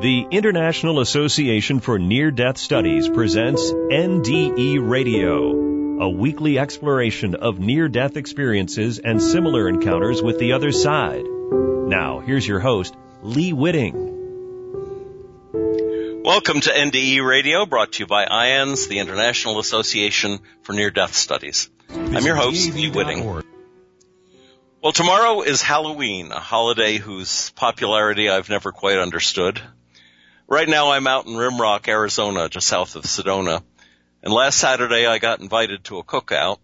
The International Association for Near Death Studies presents NDE Radio, a weekly exploration of near death experiences and similar encounters with the other side. Now, here's your host, Lee Witting. Welcome to NDE Radio, brought to you by IANDS, the International Association for Near Death Studies. I'm your host, Lee Witting. Well, tomorrow is Halloween, a holiday whose popularity I've never quite understood. Right now I'm out in Rimrock, Arizona, just south of Sedona. And last Saturday I got invited to a cookout.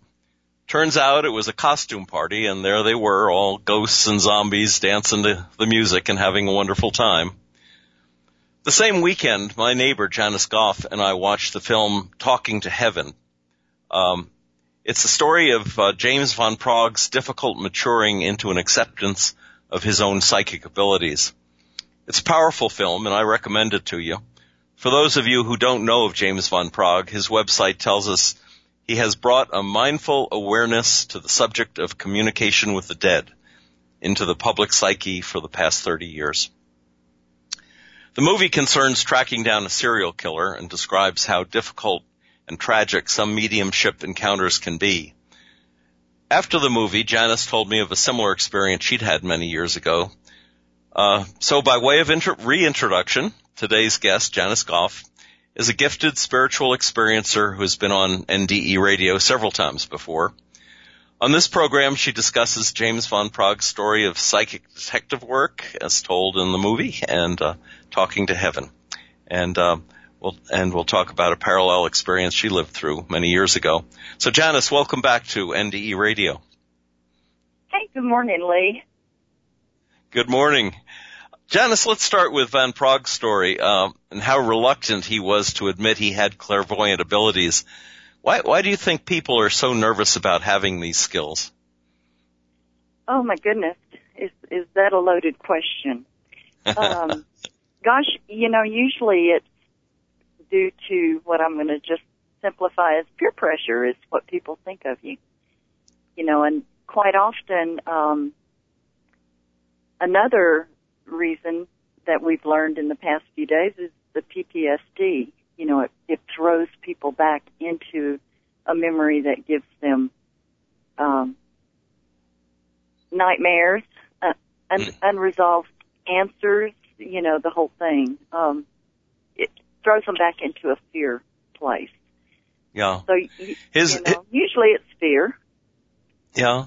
Turns out it was a costume party and there they were, all ghosts and zombies dancing to the music and having a wonderful time. The same weekend, my neighbor Janice Goff and I watched the film Talking to Heaven. Um, it's the story of uh, James Van Praagh's difficult maturing into an acceptance of his own psychic abilities. It's a powerful film and I recommend it to you. For those of you who don't know of James Van Praagh, his website tells us he has brought a mindful awareness to the subject of communication with the dead into the public psyche for the past 30 years. The movie concerns tracking down a serial killer and describes how difficult and tragic some mediumship encounters can be. After the movie, Janice told me of a similar experience she'd had many years ago uh, so by way of inter- reintroduction, today's guest, Janice Goff, is a gifted spiritual experiencer who has been on NDE radio several times before. On this program, she discusses James Van Praagh's story of psychic detective work, as told in the movie, and uh, talking to heaven. And uh, we'll and we'll talk about a parallel experience she lived through many years ago. So, Janice, welcome back to NDE Radio. Hey, good morning, Lee. Good morning. Janice, let's start with Van Praagh's story um, and how reluctant he was to admit he had clairvoyant abilities. Why, why do you think people are so nervous about having these skills? Oh my goodness, is is that a loaded question? Um, gosh, you know, usually it's due to what I'm going to just simplify as peer pressure is what people think of you. You know, and quite often um, Another reason that we've learned in the past few days is the PTSD. You know, it, it throws people back into a memory that gives them um, nightmares, uh, un- mm. unresolved answers. You know, the whole thing. Um, it throws them back into a fear place. Yeah. So his, you know, usually it's fear. Yeah.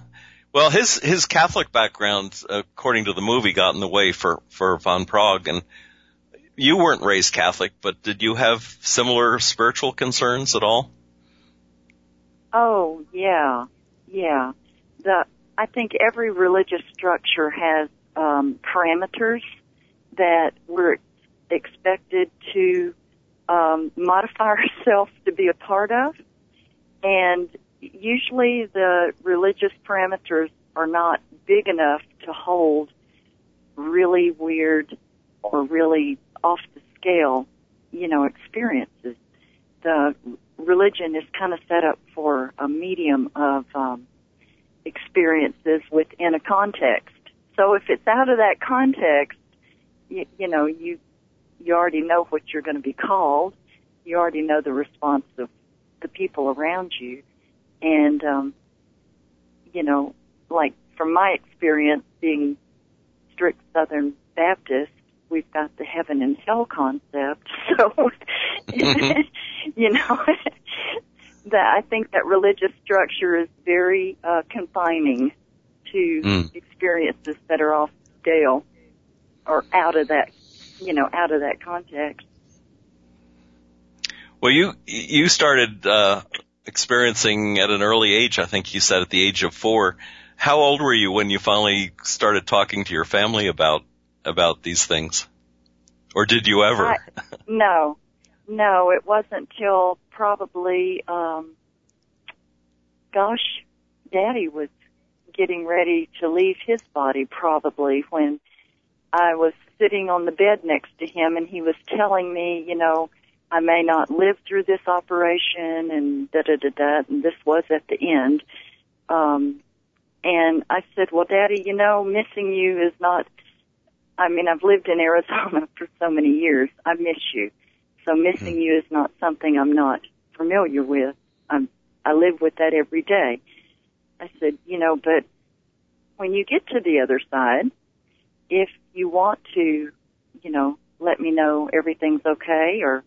Well, his his Catholic background, according to the movie, got in the way for for Van Praagh, and you weren't raised Catholic, but did you have similar spiritual concerns at all? Oh yeah, yeah. The I think every religious structure has um, parameters that we're expected to um, modify ourselves to be a part of, and usually the religious parameters are not big enough to hold really weird or really off the scale, you know, experiences. The religion is kind of set up for a medium of um, experiences within a context. So if it's out of that context, you, you know, you you already know what you're going to be called. You already know the response of the people around you. And, um, you know, like from my experience being strict Southern Baptist, we've got the heaven and hell concept. So, mm-hmm. you know, that I think that religious structure is very uh, confining to mm. experiences that are off scale or out of that, you know, out of that context. Well, you you started uh, experiencing at an early age. I think you said at the age of four. How old were you when you finally started talking to your family about about these things, or did you ever? I, no, no, it wasn't till probably, um, gosh, Daddy was getting ready to leave his body probably when I was sitting on the bed next to him and he was telling me, you know, I may not live through this operation and da da da da, and this was at the end. Um, and I said, well, Daddy, you know, missing you is not I mean, I've lived in Arizona for so many years. I miss you. So missing mm. you is not something I'm not familiar with. I'm, I live with that every day. I said, you know, but when you get to the other side, if you want to, you know, let me know everything's okay or,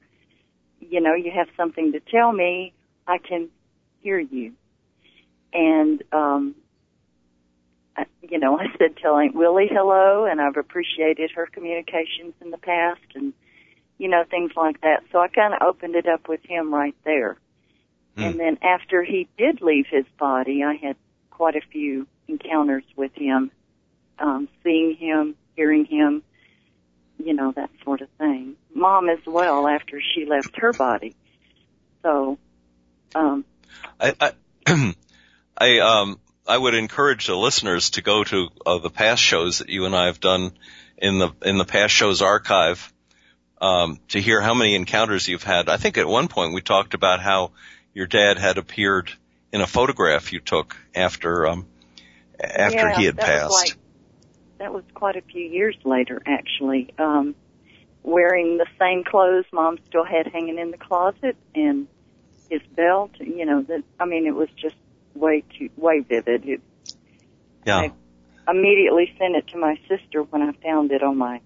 you know, you have something to tell me, I can hear you. And, um, I, you know, I said tell Aunt Willie hello and I've appreciated her communications in the past and, you know, things like that. So I kind of opened it up with him right there. Mm. And then after he did leave his body, I had quite a few encounters with him, um, seeing him, hearing him, you know, that sort of thing. Mom as well after she left her body. So, um, I, I, I, um, I would encourage the listeners to go to uh, the past shows that you and I have done in the in the past shows archive um, to hear how many encounters you've had. I think at one point we talked about how your dad had appeared in a photograph you took after um, after yeah, he had that passed. Was like, that was quite a few years later, actually. Um, wearing the same clothes Mom still had hanging in the closet, and his belt. You know, that I mean, it was just way too way vivid. It, yeah. I immediately sent it to my sister when I found it on my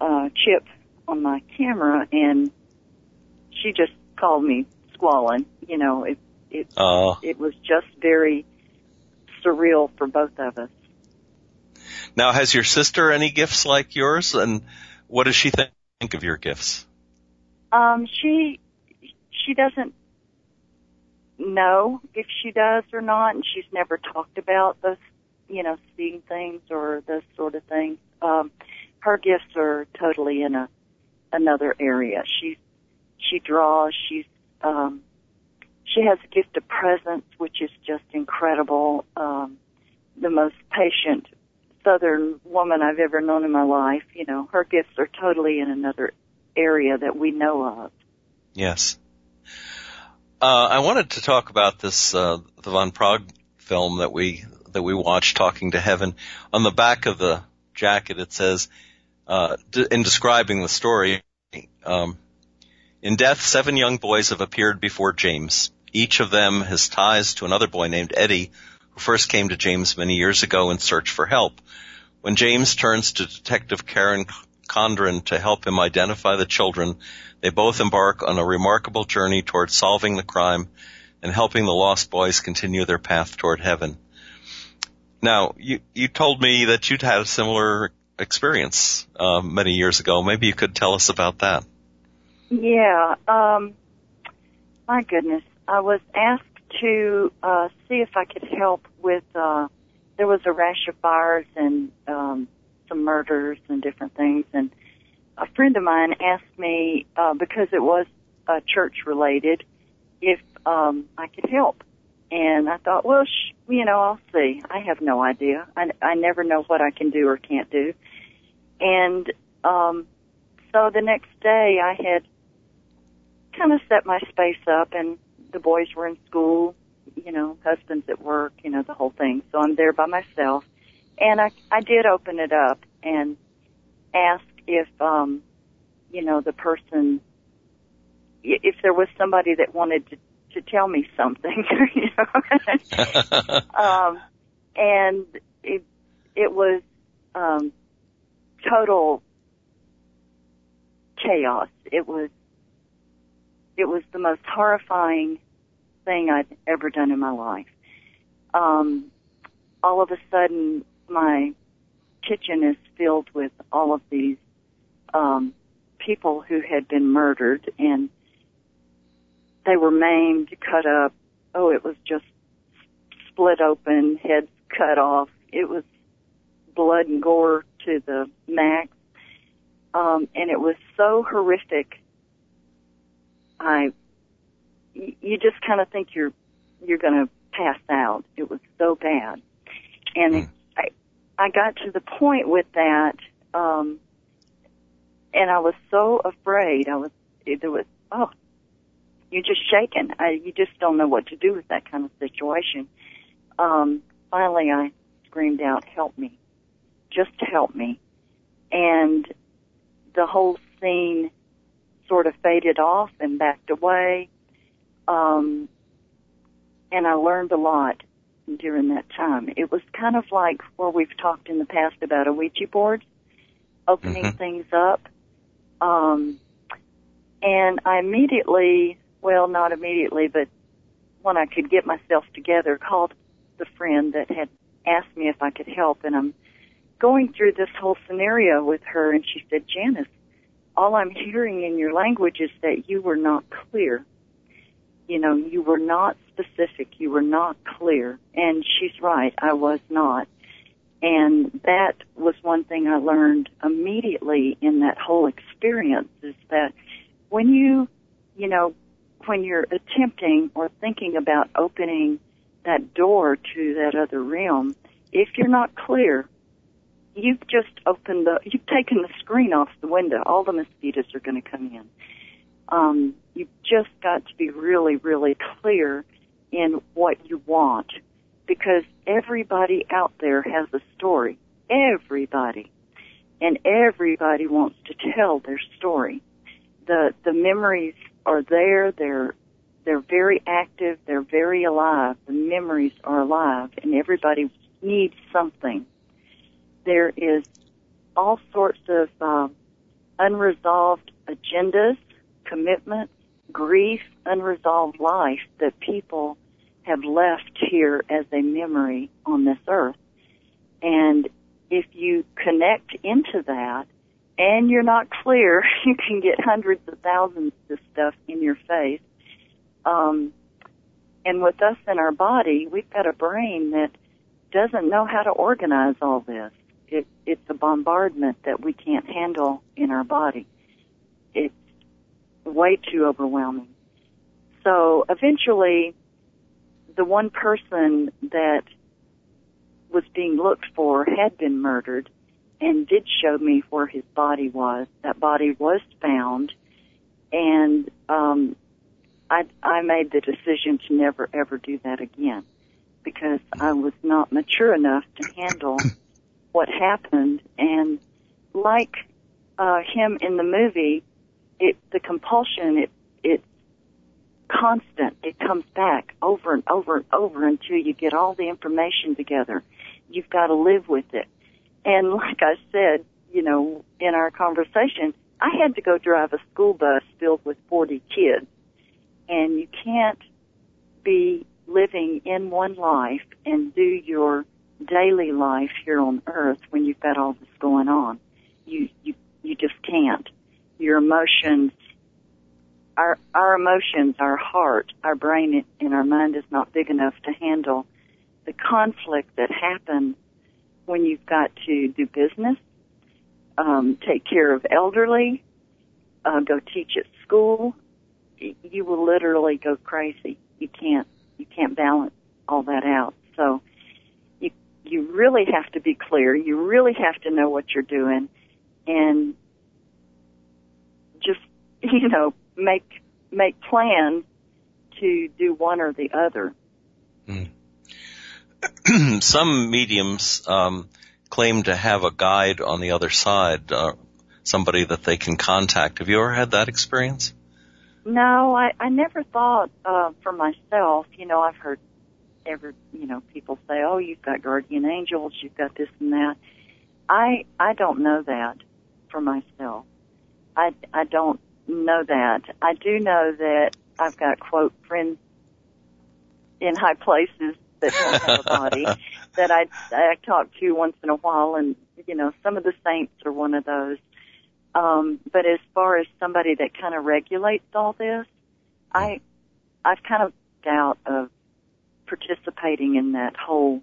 uh, chip on my camera, and she just called me squalling. You know, it it uh, it was just very surreal for both of us. Now, has your sister any gifts like yours, and what does she think of your gifts? Um, she she doesn't know if she does or not, and she's never talked about those, you know, seeing things or those sort of things. Um, her gifts are totally in a another area. She's she draws. She's um, she has a gift of presence, which is just incredible. Um, the most patient Southern woman I've ever known in my life. You know, her gifts are totally in another area that we know of. Yes. Uh, I wanted to talk about this, uh, the Van Praagh film that we, that we watched, Talking to Heaven. On the back of the jacket it says, uh, in describing the story, um, in death, seven young boys have appeared before James. Each of them has ties to another boy named Eddie, who first came to James many years ago in search for help. When James turns to Detective Karen Condren to help him identify the children, they both embark on a remarkable journey toward solving the crime and helping the lost boys continue their path toward heaven. Now, you, you told me that you'd had a similar experience uh, many years ago. Maybe you could tell us about that. Yeah. Um, my goodness. I was asked to uh, see if I could help with. Uh, there was a rash of fires and um, some murders and different things, and a friend of mine asked me uh, because it was uh, church related if um, I could help, and I thought, well, sh- you know, I'll see. I have no idea. I, I never know what I can do or can't do, and um, so the next day I had kind of set my space up and the boys were in school, you know, husband's at work, you know, the whole thing. So I'm there by myself. And I, I did open it up and ask if, um, you know, the person, if there was somebody that wanted to, to tell me something, you know. um, and it, it was, um, total chaos. It was, it was the most horrifying thing I'd ever done in my life. Um, all of a sudden, my kitchen is filled with all of these um, people who had been murdered, and they were maimed, cut up. Oh, it was just split open, heads cut off. It was blood and gore to the max. Um, and it was so horrific. I you just kind of think you're you're going to pass out. It was so bad, and mm. I I got to the point with that, um, and I was so afraid. I was there was oh, you're just shaking. I, you just don't know what to do with that kind of situation. Um, finally, I screamed out, "Help me! Just help me!" and the whole scene sort of faded off and backed away. Um, and I learned a lot during that time. It was kind of like where we've talked in the past about a Ouija board, opening mm-hmm. things up. Um, and I immediately, well, not immediately, but when I could get myself together, called the friend that had asked me if I could help. And I'm going through this whole scenario with her, and she said, Janice, all I'm hearing in your language is that you were not clear. You know, you were not specific. You were not clear. And she's right. I was not. And that was one thing I learned immediately in that whole experience is that when you, you know, when you're attempting or thinking about opening that door to that other realm, if you're not clear, you've just opened the, you've taken the screen off the window. All the mosquitoes are going to come in. Um, you've just got to be really, really clear in what you want because everybody out there has a story. Everybody. And everybody wants to tell their story. The, the memories are there. They're, they're very active. They're very alive. The memories are alive and everybody needs something there is all sorts of uh, unresolved agendas, commitments, grief, unresolved life that people have left here as a memory on this earth. And if you connect into that and you're not clear, you can get hundreds of thousands of stuff in your face. Um, and with us in our body, we've got a brain that doesn't know how to organize all this it, it's a bombardment that we can't handle in our body. Way too overwhelming. So eventually, the one person that was being looked for had been murdered and did show me where his body was. That body was found, and um, I, I made the decision to never ever do that again because I was not mature enough to handle what happened. And like uh, him in the movie, it the compulsion it it's constant. It comes back over and over and over until you get all the information together. You've got to live with it. And like I said, you know, in our conversation, I had to go drive a school bus filled with 40 kids. And you can't be living in one life and do your daily life here on earth when you've got all this going on. You, you, you just can't. Your emotions, our, our emotions, our heart, our brain and our mind is not big enough to handle the conflict that happens when you've got to do business, um, take care of elderly, uh, go teach at school. You will literally go crazy. You can't, you can't balance all that out. So, you you really have to be clear. You really have to know what you're doing and just, you know, make, make plans to do one or the other. Mm. Some mediums, um, claim to have a guide on the other side, uh, somebody that they can contact. Have you ever had that experience? No, I, I never thought, uh, for myself, you know, I've heard ever, you know, people say, "Oh, you've got guardian angels, you've got this and that." I I don't know that for myself. I I don't know that. I do know that I've got quote friends in high places that don't have a body that I I talk to once in a while, and you know, some of the saints are one of those. Um, but as far as somebody that kind of regulates all this, I I've kind of doubt of participating in that whole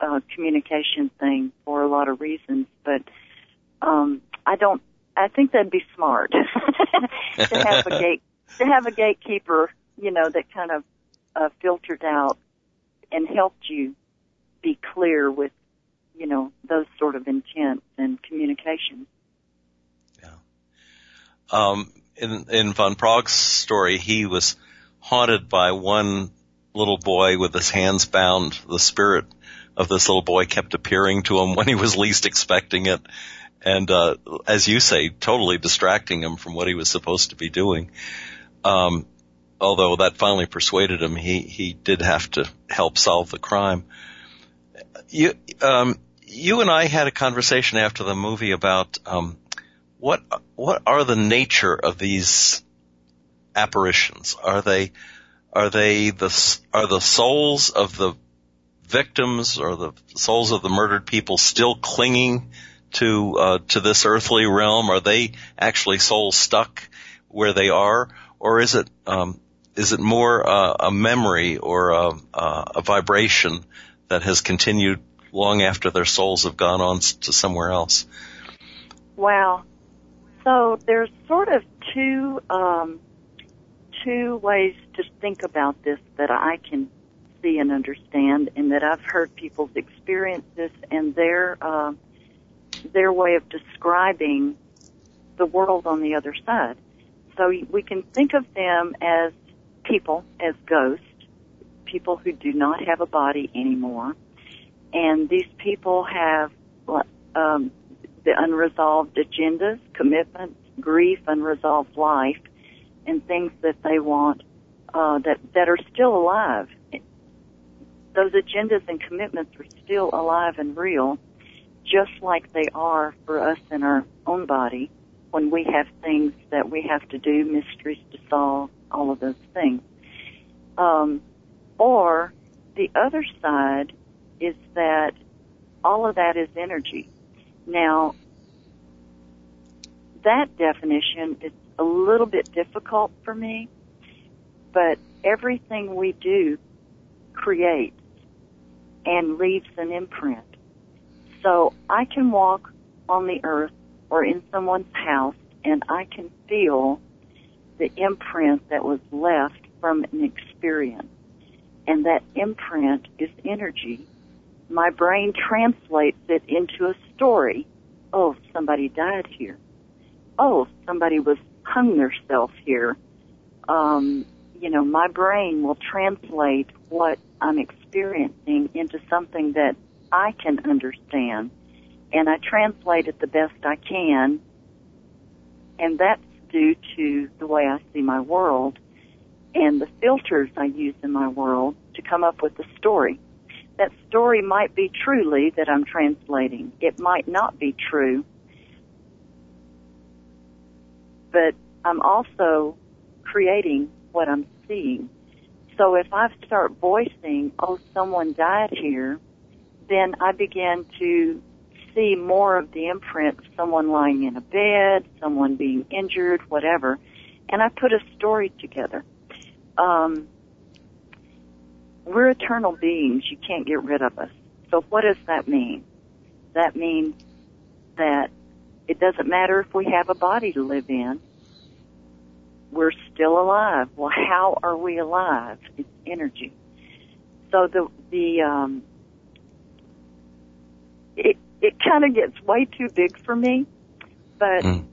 uh, communication thing for a lot of reasons, but um, I don't. I think that'd be smart to have a gate to have a gatekeeper, you know, that kind of uh, filtered out and helped you be clear with, you know, those sort of intents and communication. Yeah. Um, in in Van Praagh's story, he was haunted by one little boy with his hands bound. The spirit of this little boy kept appearing to him when he was least expecting it. And uh, as you say, totally distracting him from what he was supposed to be doing. Um, although that finally persuaded him, he he did have to help solve the crime. You um, you and I had a conversation after the movie about um, what what are the nature of these apparitions? Are they are they the are the souls of the victims or the souls of the murdered people still clinging to uh, to this earthly realm? Are they actually souls stuck where they are, or is it um, is it more uh, a memory or a, a vibration that has continued long after their souls have gone on to somewhere else? Wow. So there's sort of two um, two ways to think about this that I can see and understand, and that I've heard people's experiences and their uh, their way of describing the world on the other side. So we can think of them as people, as ghosts, people who do not have a body anymore, and these people have um, the unresolved agendas, commitments, grief, unresolved life, and things that they want uh, that that are still alive. Those agendas and commitments are still alive and real, just like they are for us in our own body when we have things that we have to do, mysteries to solve, all of those things. Um, or the other side is that all of that is energy. Now, that definition is a little bit difficult for me, but everything we do creates and leaves an imprint. So I can walk on the earth or in someone's house and I can feel the imprint that was left from an experience. And that imprint is energy. My brain translates it into a story. Oh, somebody died here. Oh, somebody was hung themselves here. Um, you know, my brain will translate what I'm experiencing into something that I can understand. And I translate it the best I can. And that's due to the way I see my world and the filters I use in my world to come up with the story. That story might be truly that I'm translating. It might not be true. But I'm also creating what I'm seeing. So if I start voicing, oh, someone died here, then I began to see more of the imprint someone lying in a bed, someone being injured, whatever, and I put a story together. Um, we're eternal beings. You can't get rid of us. So what does that mean? That means that it doesn't matter if we have a body to live in we're still alive. Well, how are we alive? It's energy. So the the um, it it kind of gets way too big for me, but mm.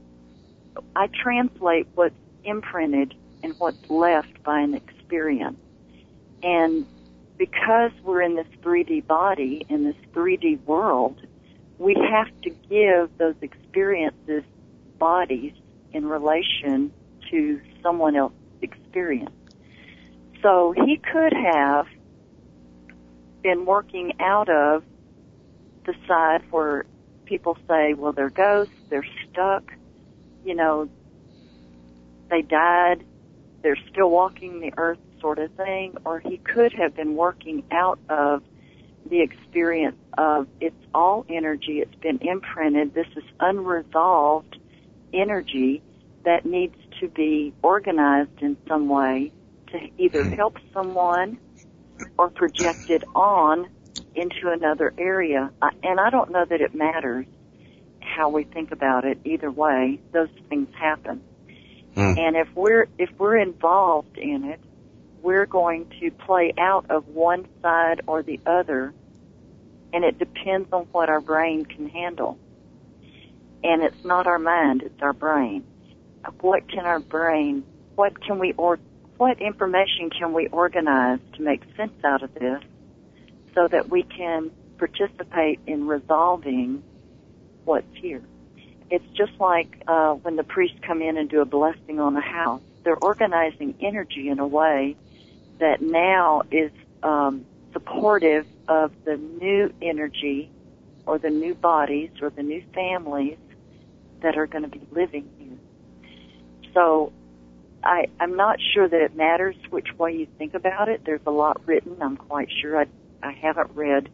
I translate what's imprinted and what's left by an experience. And because we're in this 3D body, in this 3D world, we have to give those experiences bodies in relation to someone else's experience. So he could have been working out of the side where people say, well, they're ghosts, they're stuck, you know, they died, they're still walking the earth sort of thing, or he could have been working out of the experience of it's all energy, it's been imprinted, this is unresolved energy that needs to be organized in some way to either hmm. help someone or project it on into another area. And I don't know that it matters how we think about it. Either way, those things happen. Mm. And if we're if we're involved in it, we're going to play out of one side or the other, and it depends on what our brain can handle. And it's not our mind; it's our brain what can our brain, what can we or what information can we organize to make sense out of this so that we can participate in resolving what's here. it's just like uh, when the priests come in and do a blessing on a house. They're organizing energy in a way that now is um, supportive of the new energy or the new bodies or the new families that are going to be living here. So I, I'm not sure that it matters which way you think about it. There's a lot written. I'm quite sure. I, I haven't read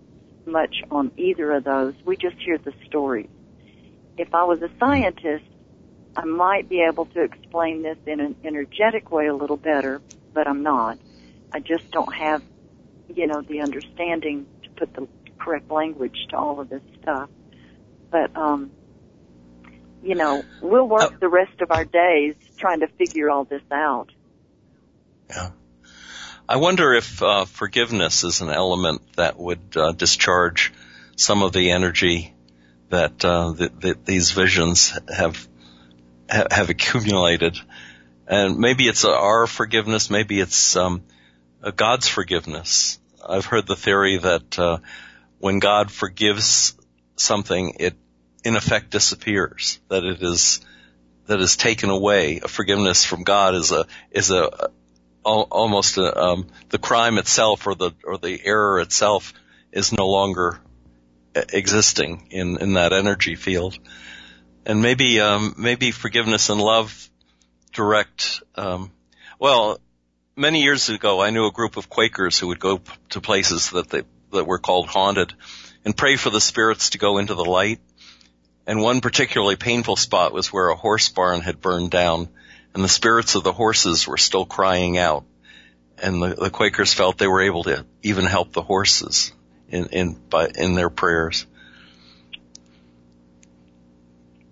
much on either of those. We just hear the stories. If I was a scientist, I might be able to explain this in an energetic way a little better, but I'm not. I just don't have, you know, the understanding to put the correct language to all of this stuff. But, um, you know, we'll work uh, the rest of our days trying to figure all this out. Yeah. I wonder if uh, forgiveness is an element that would uh, discharge some of the energy that, uh, these visions have have accumulated, and maybe it's our forgiveness, maybe it's um, God's forgiveness. I've heard the theory that uh, when God forgives something, it in effect disappears. That it is that is taken away. A forgiveness from God is a is a almost a, um, the crime itself or the or the error itself is no longer existing in in that energy field, and maybe um, maybe forgiveness and love direct. Um, well, many years ago, I knew a group of Quakers who would go to places that they that were called haunted, and pray for the spirits to go into the light. And one particularly painful spot was where a horse barn had burned down, and the spirits of the horses were still crying out. And the, the Quakers felt they were able to even help the horses in in by in their prayers.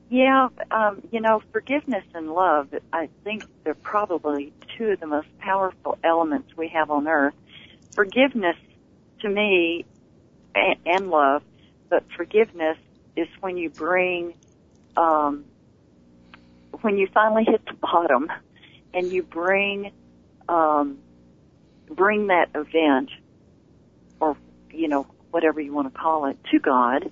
Yeah, um, you know, forgiveness and love, I think they're probably two of the most powerful elements we have on earth. Forgiveness, to me, and, and love, but forgiveness is when you bring, um, when you finally hit the bottom and you bring, um, bring that event or, you know, whatever you want to call it to God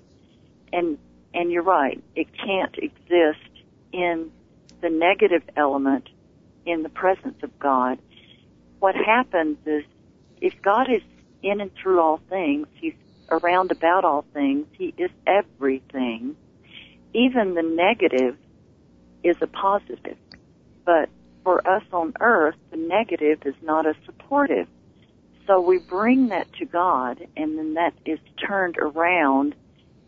and and you're right, it can't exist in the negative element in the presence of God. What happens is if God is in and through all things, He's around about all things, He is everything. Even the negative is a positive. But for us on earth, the negative is not as supportive. So we bring that to God and then that is turned around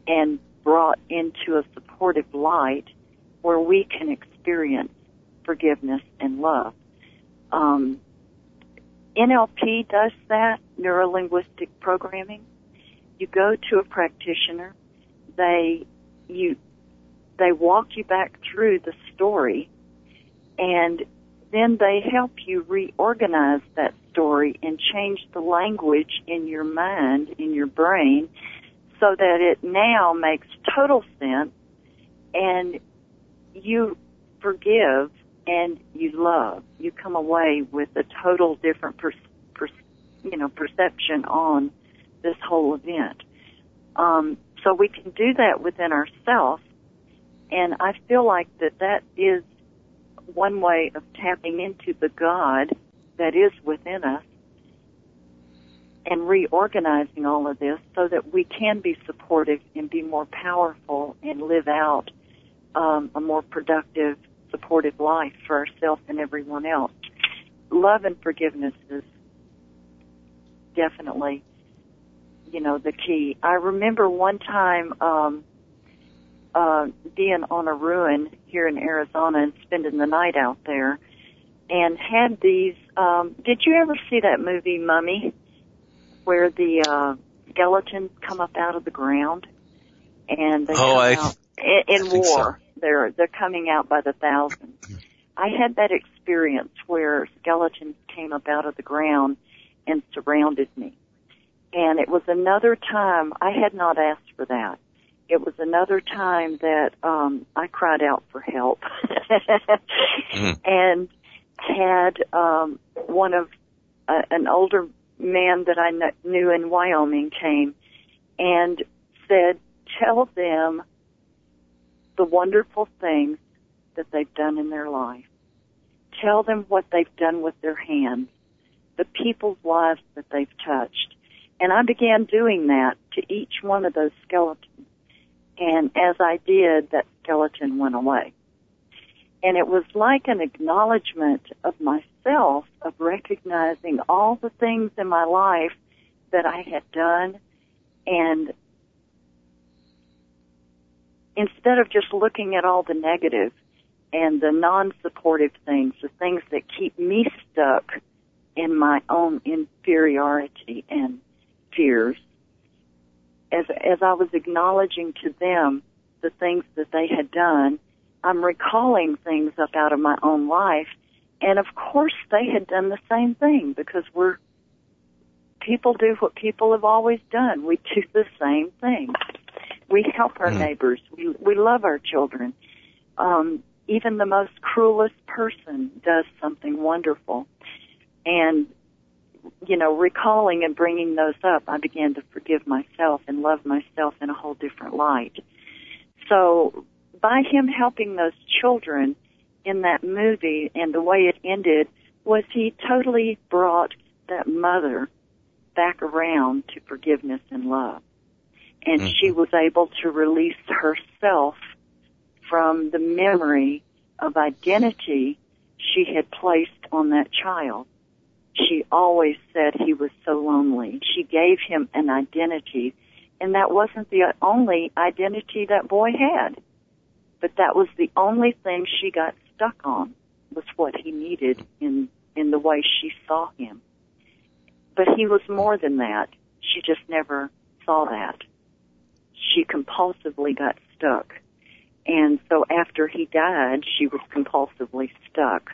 and brought into a supportive light where we can experience forgiveness and love. Um, NLP does that, neuro-linguistic programming. You go to a practitioner, they, you, they walk you back through the story and then they help you reorganize that story and change the language in your mind, in your brain, so that it now makes total sense and you forgive and you love. You come away with a total different per, you know, perception on this whole event. Um, so we can do that within ourselves, and I feel like that that is one way of tapping into the God that is within us and reorganizing all of this so that we can be supportive and be more powerful and live out um, a more productive, supportive life for ourselves and everyone else. Love and forgiveness is definitely, you know, the key. I remember one time um, uh, being on a ruin here in Arizona and spending the night out there, and had these. Um, did you ever see that movie Mummy? where the uh, skeletons come up out of the ground, and they oh, I, out in, in I war. So. They're they're coming out by the thousands. I had that experience where skeletons came up out of the ground and surrounded me. And it was another time I had not asked for that. It was another time that um I cried out for help. mm-hmm. And had um one of uh, an older man that I kn- knew in Wyoming came and said, tell them the wonderful things that they've done in their life. Tell them what they've done with their hands, the people's lives that they've touched. And I began doing that to each one of those skeletons. And as I did, that skeleton went away. And it was like an acknowledgement of myself, of recognizing all the things in my life that I had done and instead of just looking at all the negative and the non-supportive things, the things that keep me stuck in my own inferiority and fears, as, as I was acknowledging to them the things that they had done, I'm recalling things up out of my own life. And of course they had done the same thing because we're, people do what people have always done. We do the same thing. We help our mm. neighbors. We, we love our children. Um, even the most cruelest person does something wonderful. And, you know, recalling and bringing those up, I began to forgive myself and love myself in a whole different light. So by him helping those children in that movie and the way it ended was he totally brought that mother back around to forgiveness and love. And mm-hmm. she was able to release herself from the memory of identity she had placed on that child. She always said he was so lonely. She gave him an identity, and that wasn't the only identity that boy had. But that was the only thing she got stuck on was what he needed in in the way she saw him. But he was more than that. She just never saw that. She compulsively got stuck. And so after he died, she was compulsively stuck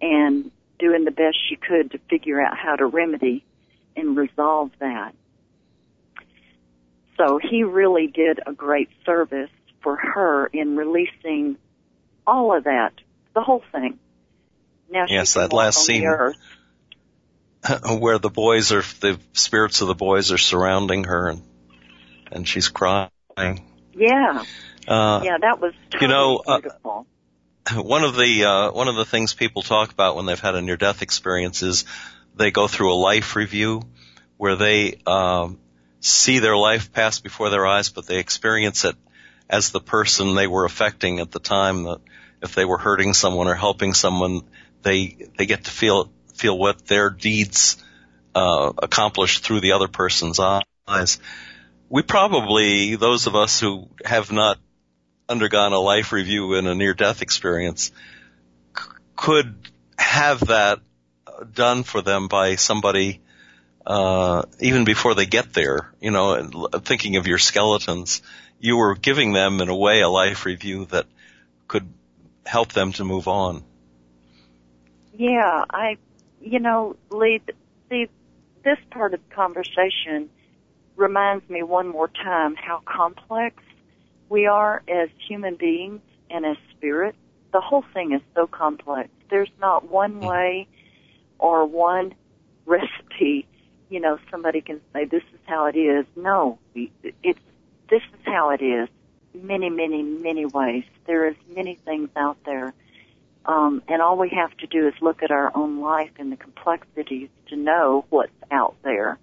and doing the best she could to figure out how to remedy and resolve that. So he really did a great service for her in releasing all of that, the whole thing. Now yes, that last scene where the boys are, the spirits of the boys are surrounding her and, and she's crying. Yeah. Uh, yeah, that was totally you know, uh, beautiful. One of the, uh, one of the things people talk about when they've had a near death experience is they go through a life review where they, um, see their life pass before their eyes, but they experience it as the person they were affecting at the time. That if they were hurting someone or helping someone, they they get to feel feel what their deeds uh, accomplished through the other person's eyes. We probably, those of us who have not undergone a life review in a near-death experience, c- could have that done for them by somebody uh, even before they get there. You know, thinking of your skeletons you were giving them in a way a life review that could help them to move on. Yeah, I, you know, Lee, see, this part of the conversation reminds me one more time how complex we are as human beings and as spirit. The whole thing is so complex. There's not one mm-hmm. way or one recipe. You know, somebody can say this is how it is. No, it's this is how it is. Many, many, many ways. There is many things out there. Um, and all we have to do is look at our own life and the complexities to know what's out there.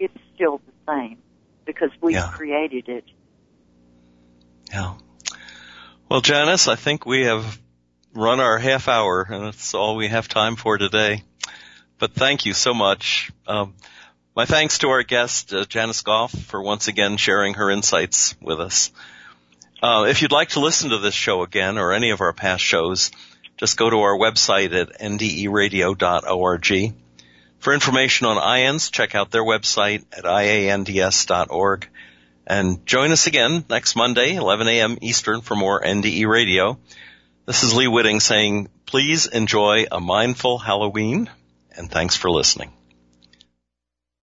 It's still the same because we yeah. created it. Yeah. Well, Janice, I think we have run our half hour and that's all we have time for today. But thank you so much. Um, my thanks to our guest, uh, Janice Goff, for once again sharing her insights with us. Uh, if you'd like to listen to this show again or any of our past shows, just go to our website at nderadio.org. For information on IANDS, check out their website at iands.org. And join us again next Monday, 11 a.m. Eastern for more NDE Radio. This is Lee Witting saying, please enjoy a mindful Halloween and thanks for listening.